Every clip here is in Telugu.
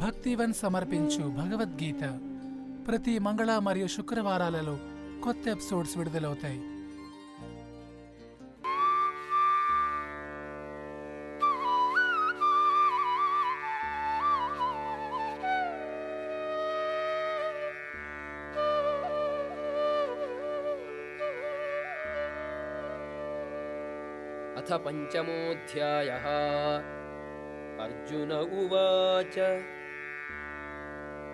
భక్తివన్ సమర్పించు భగవద్గీత ప్రతి మంగళ మరియు శుక్రవారాలలో కొత్త ఎపిసోడ్స్ విడుదలవుతాయి अथ पञ्चमोऽध्यायः अर्जुन उवाच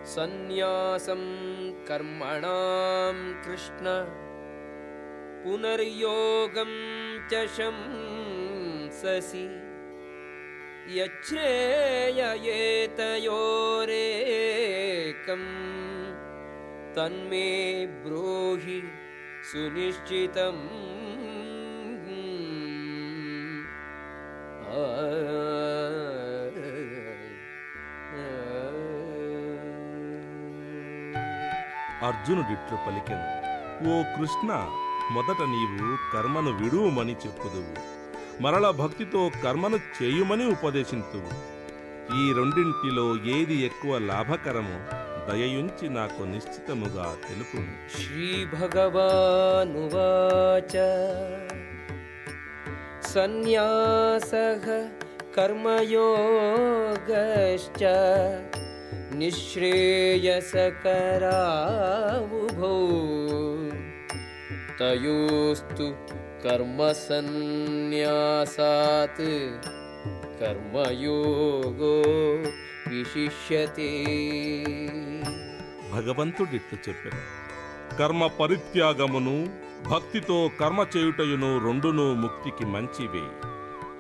सन्न्यासं कर्मणां कृष्ण। पुनर्योगं च शंससि। यच्छ्रेययेतयोरेकम् तन्मे ब्रूहि सुनिश्चितम् అర్జునుడిట్లు పలికెను. ఓ కృష్ణ మొదట నీవు కర్మను విడువుమని చెప్పుదువు. మరల భక్తితో కర్మను చేయుమని ఉపదేశింతువు. ఈ రెండింటిలో ఏది ఎక్కువ లాభకరమో దయయుంచి నాకు నిశ్చితముగా తెలుపు శ్రీ భగవానువాచ సన్యాస కర్మయోగశ్చ. निःश्रेयसकरावुभौ तयोस्तु कर्मसन्न्यासात् कर्मयोगो विशिष्यते భగవంతుడిట్లు చెప్పెను కర్మ పరిత్యాగమును భక్తితో కర్మ చేయుటయును రెండును ముక్తికి మంచివే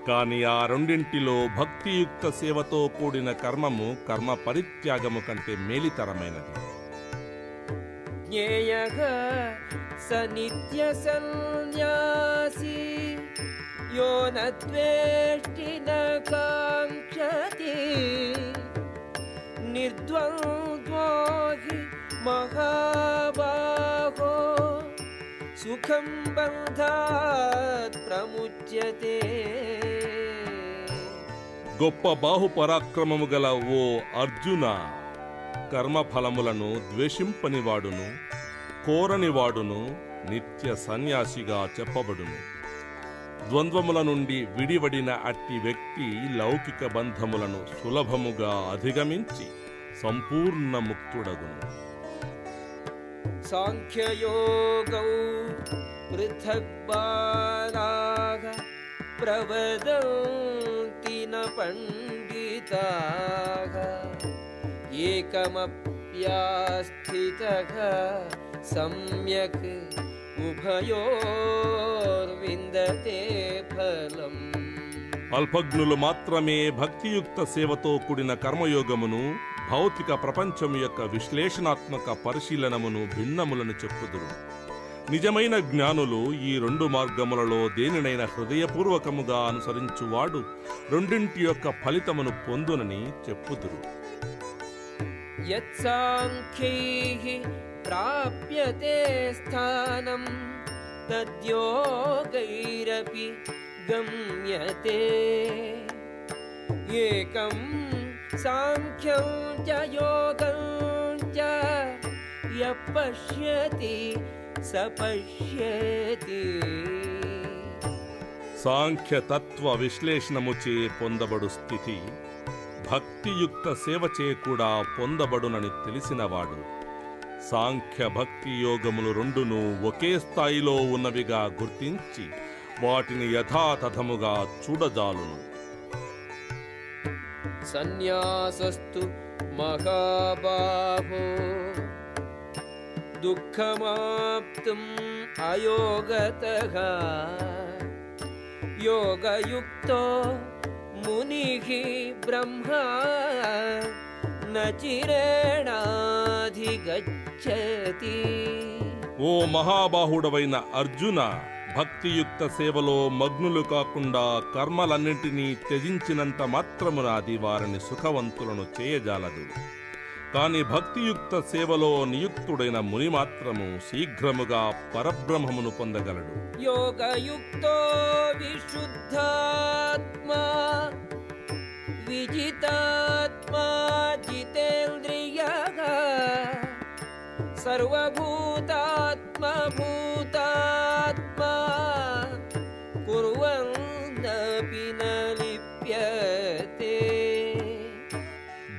కాని ఆ రెండింటిలో భక్తియుక్త సేవతో కూడిన కర్మము కర్మ పరిత్యాగము కంటే మేలితరమైనది. జ్ఞేయః స నిత్య సన్యాసి యో నద్వేష్టి కాంక్షతి మహాబా సుఖం బంధాత్ ప్రముచ్యతే గొప్ప బాహుపరాక్రమము గల ఓ అర్జున కర్మఫలములను ద్వేషింపనివాడును కోరనివాడును నిత్య సన్యాసిగా చెప్పబడును. ద్వంద్వముల నుండి విడివడిన అట్టి వ్యక్తి లౌకిక బంధములను సులభముగా అధిగమించి సంపూర్ణ ముక్తుడగును साङ्ख्ययोगौ पृथक् बालाः प्रवदन्ति न पण्डिताः एकमप्यास्थितः सम्यक् उभयोर्विन्दते फलम् అల్పజ్ఞులు మాత్రమే భక్తియుక్త సేవతో కూడిన కర్మయోగమును భౌతిక ప్రపంచం యొక్క విశ్లేషణాత్మక పరిశీలనమును భిన్నములను చెప్పుదురు. నిజమైన జ్ఞానులు ఈ రెండు మార్గములలో దేనినైనా హృదయపూర్వకముగా అనుసరించువాడు రెండింటి యొక్క ఫలితమును పొందునని చెప్పుదురు. ప్రాప్యతే స్థానం గమ్యతే. ఏకం సాంఖ్యం యోగం చ యపశ్యతి విశ్లేషణముచే పొందబడు స్థితి భక్తియుక్త సేవచే కూడా పొందబడునని తెలిసినవాడు. సాంఖ్య భక్తి యోగములు రెండును ఒకే స్థాయిలో ఉన్నవిగా గుర్తించి వాటిని యథాతథముగా చూడజాలును. सन्न्यासस्तु महाबाहो। दुःखमाप्तुम् अयोगतः। योगयुक्तो मुनिः ब्रह्मा। न चिरेणाधिगच्छति। ओ महाबाहुडवैन अर्जुन। భక్తియుక్త సేవలో మగ్నులు కాకుండా కర్మలన్నింటినీ త్యజించినంత మాత్రమున అది వారిని సుఖవంతులను చేయజాలదు. కాని భక్తియుక్త సేవలో నియుక్తుడైన ముని మాత్రము శీఘ్రముగా పరబ్రహ్మమును పొందగలడు. యోగయుక్తో విశుద్ధాత్మా విజితాత్మా జితేంద్రియ సర్వభూతాత్మభూత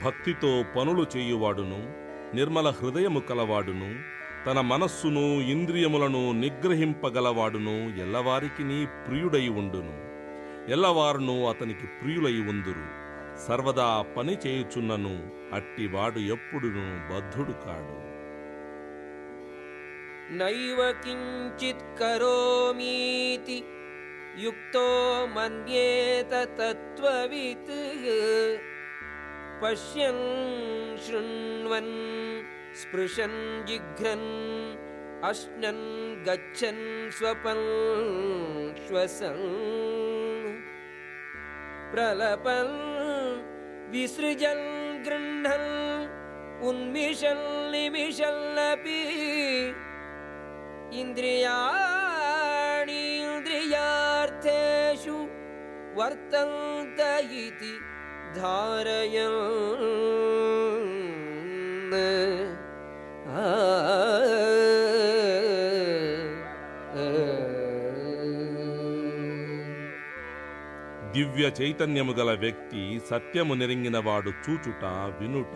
భక్తితో పనులు చేయువాడును నిర్మల హృదయము కలవాడును తన మనస్సును ఇంద్రియములను నిగ్రహింపగలవాడును ఎల్లవారికి నీ ప్రియుడై ఉండును. ఎల్లవారును అతనికి ప్రియులై ఉందురు. సర్వదా పని చేయుచున్నను అట్టివాడు ఎప్పుడును బద్ధుడు కాడు. నైవ కించిత్ కరోమీతి యుక్తో మన్యేత తత్వవిత్ पश्यन् शृण्वन् स्पृशन् जिघ्रन् अश्नन् गच्छन् स्वपन् श्वसन्। प्रलपन् विसृजन् गृह्णन् उन्मिषन् निमिषन्नपि इन्द्रियाणि इन्द्रियार्थेषु वर्तन्त इति धारयन् आ, దివ్య చైతన్యము గల వ్యక్తి సత్యము నెరింగినవాడు చూచుట వినుట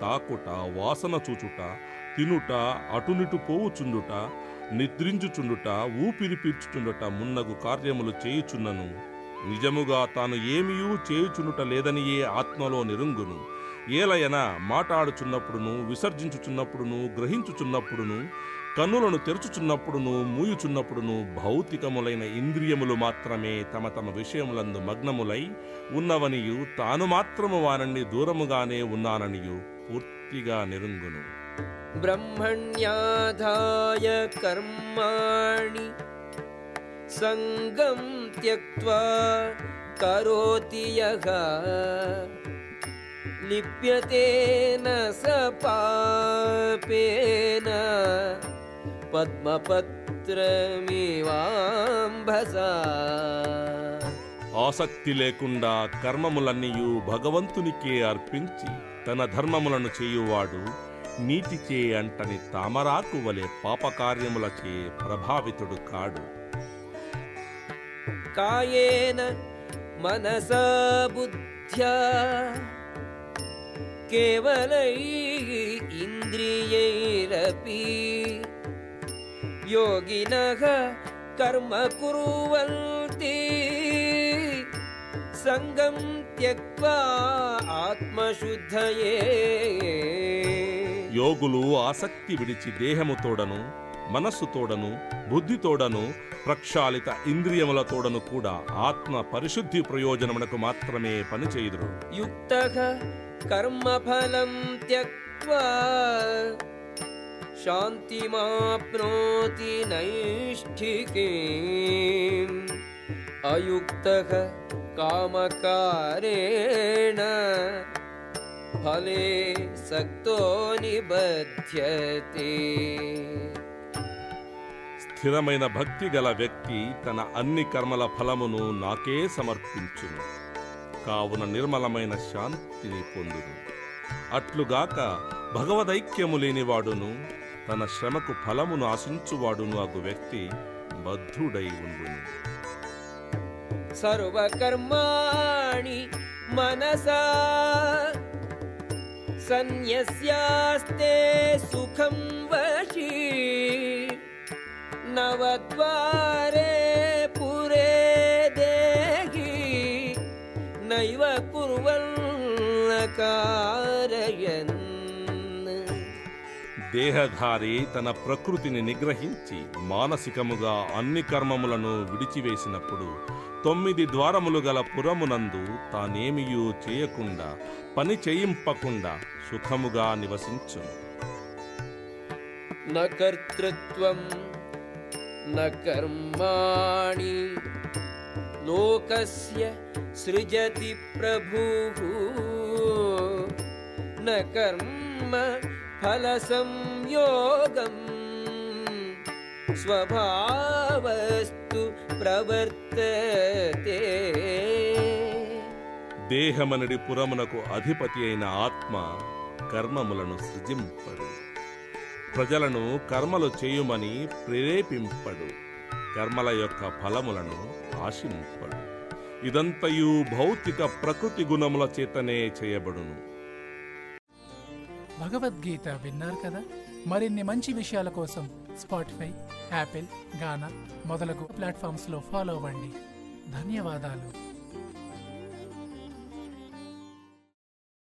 తాకుట వాసన చూచుట తినుట అటునిటు పోవుచుండుట నిద్రించుచుండుట ఊపిరి పీల్చుచుండుట మున్నగు కార్యములు చేయుచున్నను నిజముగా తాను ఏమియూ చేయుచునుట లేదనియే ఆత్మలో నిరుంగును. ఏలయన మాట్లాడుచున్నప్పుడును విసర్జించుచున్నప్పుడును గ్రహించుచున్నప్పుడును కన్నులను తెరుచుచున్నప్పుడును మూయుచున్నప్పుడును భౌతికములైన ఇంద్రియములు మాత్రమే తమ తమ విషయములందు మగ్నములై ఉన్నవనియు తాను మాత్రము వానని దూరముగానే ఉన్నాననియు పూర్తిగా నిరుంగును. బ్రహ్మణ్యాధాయ కర్మాణి सङ्गं त्यक्त्वा करोति यः लिप्यते न स पापेन पद्मपत्रमिवाम्भसा ఆసక్తి లేకుండా కర్మములన్నీయు భగవంతునికే అర్పించి తన ధర్మములను చేయువాడు నీటిచే అంటని తామరాకు వలె పాపకార్యములచే ప్రభావితుడు కాడు कायेन मनसा बुद्ध्या केवलैः इन्द्रियैरपि योगिनः कर्म कुर्वन्ति सङ्गं त्यक्त्वा आत्मशुद्धये యోగులు ఆసక్తి విడిచి మనస్సుతోడను బుద్ధితోడను ప్రక్షాళిత ఇంద్రియములతోడను కూడా ఆత్మ పరిశుద్ధి ప్రయోజనమునకు మాత్రమే పనిచేయుదురు. యుక్త కర్మఫలం ఫలం శాంతిమాప్నోతి నైష్ఠికీ. అయుక్త కామకారేణ ఫలే సక్తో నిబ్యతే స్థిరమైన భక్తి గల వ్యక్తి తన అన్ని కర్మల ఫలమును నాకే సమర్పించును. కావున నిర్మలమైన శాంతిని పొందును. అట్లుగాక భగవదైక్యము లేనివాడును తన శ్రమకు ఫలమును ఆశించువాడును అగు వ్యక్తి బద్ధుడై ఉండును. సర్వకర్మాణి మనసా సన్యస్యాస్తే సుఖం వశీ नवद्वारे पुरे देहि नैव कुर्वन्न कारयन् దేహధారి తన ప్రకృతిని నిగ్రహించి మానసికముగా అన్ని కర్మములను విడిచివేసినప్పుడు తొమ్మిది ద్వారములు గల పురమునందు తానేమియూ చేయకుండా పని చేయింపకుండా సుఖముగా నివసించును न कर्तृत्वं न कर्माणि लोकस्य सृजति प्रभुः न कर्म फलसंयोगम् स्वभावस्तु प्रवर्तते దేహమనడి పురమునకు అధిపతి అయిన ఆత్మ కర్మములను సృజింపడు ప్రజలను కర్మలు చేయుమని ప్రేరేపింపడు. కర్మల యొక్క ఫలములను ఆశింపడు. ఇదంతయు భౌతిక ప్రకృతి గుణముల చేతనే చేయబడును. భగవద్గీత విన్నారు కదా? మరిన్ని మంచి విషయాల కోసం స్పాటిఫై యాపిల్ గానా మొదలగు ప్లాట్ఫామ్స్లో ఫాలో అవ్వండి. ధన్యవాదాలు.